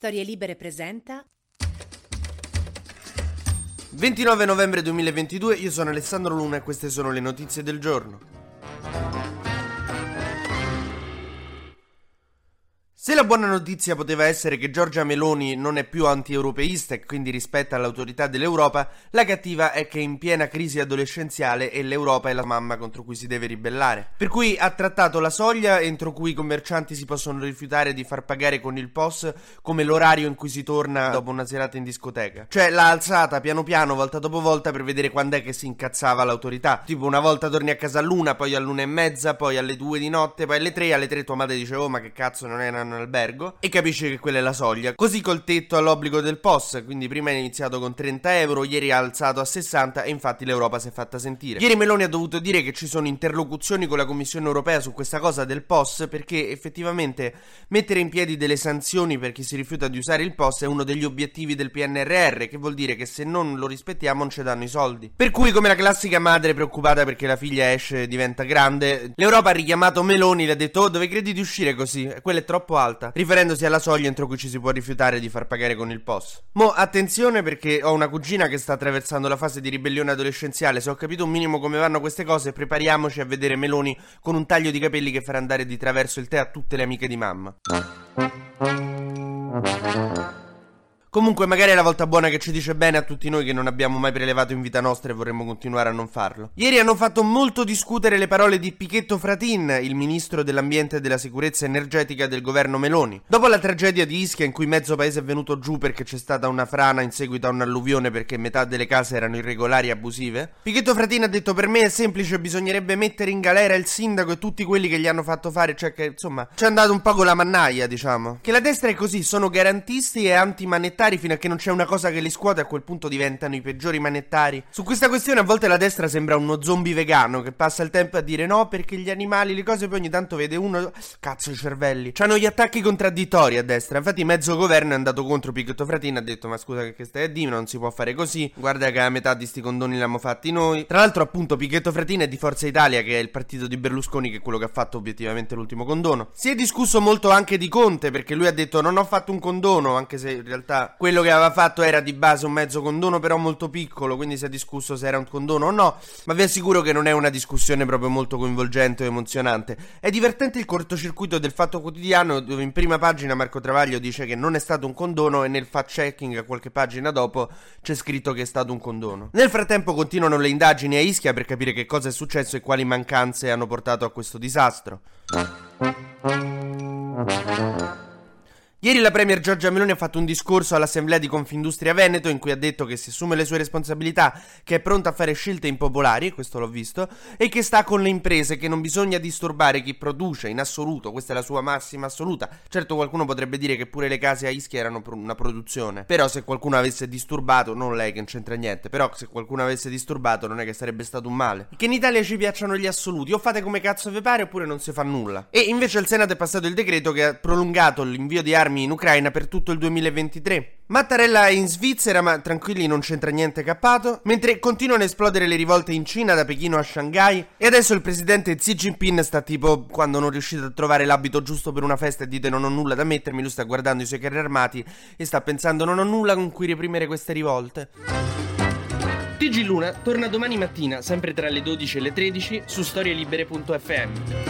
Storie Libere presenta 29 novembre 2022, io sono Alessandro Luna e queste sono le notizie del giorno. Se la buona notizia poteva essere che Giorgia Meloni non è più anti-europeista e quindi rispetta l'autorità dell'Europa, la cattiva è che è in piena crisi adolescenziale e l'Europa è la mamma contro cui si deve ribellare. Per cui ha trattato la soglia entro cui i commercianti si possono rifiutare di far pagare con il POS come l'orario in cui si torna dopo una serata in discoteca. Cioè l'ha alzata piano piano, volta dopo volta, per vedere quando è che si incazzava l'autorità. Tipo una volta torni a casa all'una, poi all'una e mezza, poi alle due di notte, poi alle tre, alle tre tua madre dice oh ma che cazzo non è una in albergo e capisce che quella è la soglia. Così col tetto all'obbligo del POS, quindi prima è iniziato con 30 euro, ieri ha alzato a 60 e infatti l'Europa si è fatta sentire. Ieri Meloni ha dovuto dire che ci sono interlocuzioni con la Commissione europea su questa cosa del POS perché effettivamente mettere in piedi delle sanzioni per chi si rifiuta di usare il POS è uno degli obiettivi del PNRR, che vuol dire che se non lo rispettiamo non ci danno i soldi. Per cui come la classica madre preoccupata perché la figlia esce e diventa grande, l'Europa ha richiamato Meloni le ha detto "Oh, dove credi di uscire così? Quella è troppo alta", riferendosi alla soglia entro cui ci si può rifiutare di far pagare con il POS. Mo attenzione perché ho una cugina che sta attraversando la fase di ribellione adolescenziale, se ho capito un minimo come vanno queste cose, prepariamoci a vedere Meloni con un taglio di capelli che farà andare di traverso il tè a tutte le amiche di mamma. Comunque, magari è la volta buona che ci dice bene a tutti noi che non abbiamo mai prelevato in vita nostra e vorremmo continuare a non farlo. Ieri hanno fatto molto discutere le parole di Pichetto Fratin, il ministro dell'ambiente e della sicurezza energetica del governo Meloni. Dopo la tragedia di Ischia, in cui mezzo paese è venuto giù perché c'è stata una frana in seguito a un'alluvione perché metà delle case erano irregolari e abusive, Pichetto Fratin ha detto: Per me è semplice, bisognerebbe mettere in galera il sindaco e tutti quelli che gli hanno fatto fare, cioè che insomma ci è andato un po' con la mannaia, diciamo. Che la destra è così, sono garantisti e antimanettari fino a che non c'è una cosa che li scuote, a quel punto diventano i peggiori manettari. Su questa questione a volte la destra sembra uno zombie vegano che passa il tempo a dire no perché gli animali, le cose, poi ogni tanto vede uno. Cazzo, i cervelli. C'hanno gli attacchi contraddittori a destra. Infatti, mezzo governo è andato contro Pichetto Fratin. Ha detto: Ma scusa, che stai a dire? Non si può fare così. Guarda che la metà di sti condoni l'abbiamo fatti noi. Tra l'altro, appunto, Pichetto Fratin è di Forza Italia, che è il partito di Berlusconi, che è quello che ha fatto obiettivamente l'ultimo condono. Si è discusso molto anche di Conte, perché lui ha detto: Non ho fatto un condono, anche se in realtà quello che aveva fatto era di base un mezzo condono, però molto piccolo, quindi si è discusso se era un condono o no. Ma vi assicuro che non è una discussione proprio molto coinvolgente o emozionante. È divertente il cortocircuito del fatto quotidiano, dove in prima pagina Marco Travaglio dice che non è stato un condono, e nel fact checking, qualche pagina dopo, c'è scritto che è stato un condono. Nel frattempo continuano le indagini a Ischia per capire che cosa è successo e quali mancanze hanno portato a questo disastro. Ieri la Premier Giorgia Meloni ha fatto un discorso all'Assemblea di Confindustria Veneto in cui ha detto che si assume le sue responsabilità, che è pronta a fare scelte impopolari, questo l'ho visto, e che sta con le imprese, che non bisogna disturbare chi produce in assoluto, questa è la sua massima assoluta. Certo qualcuno potrebbe dire che pure le case a Ischia erano una produzione, però se qualcuno avesse disturbato, non lei che non c'entra niente, però se qualcuno avesse disturbato non è che sarebbe stato un male. Che in Italia ci piacciono gli assoluti, o fate come cazzo vi pare oppure non si fa nulla. E invece al Senato è passato il decreto che ha prolungato l'invio di armi in Ucraina per tutto il 2023. Mattarella è in Svizzera, ma tranquilli non c'entra niente cappato, mentre continuano a esplodere le rivolte in Cina da Pechino a Shanghai e adesso il presidente Xi Jinping sta tipo quando non riuscite a trovare l'abito giusto per una festa e dite non ho nulla da mettermi, lui sta guardando i suoi carri armati e sta pensando non ho nulla con cui reprimere queste rivolte. TG Luna torna domani mattina, sempre tra le 12 e le 13, su storielibere.fm.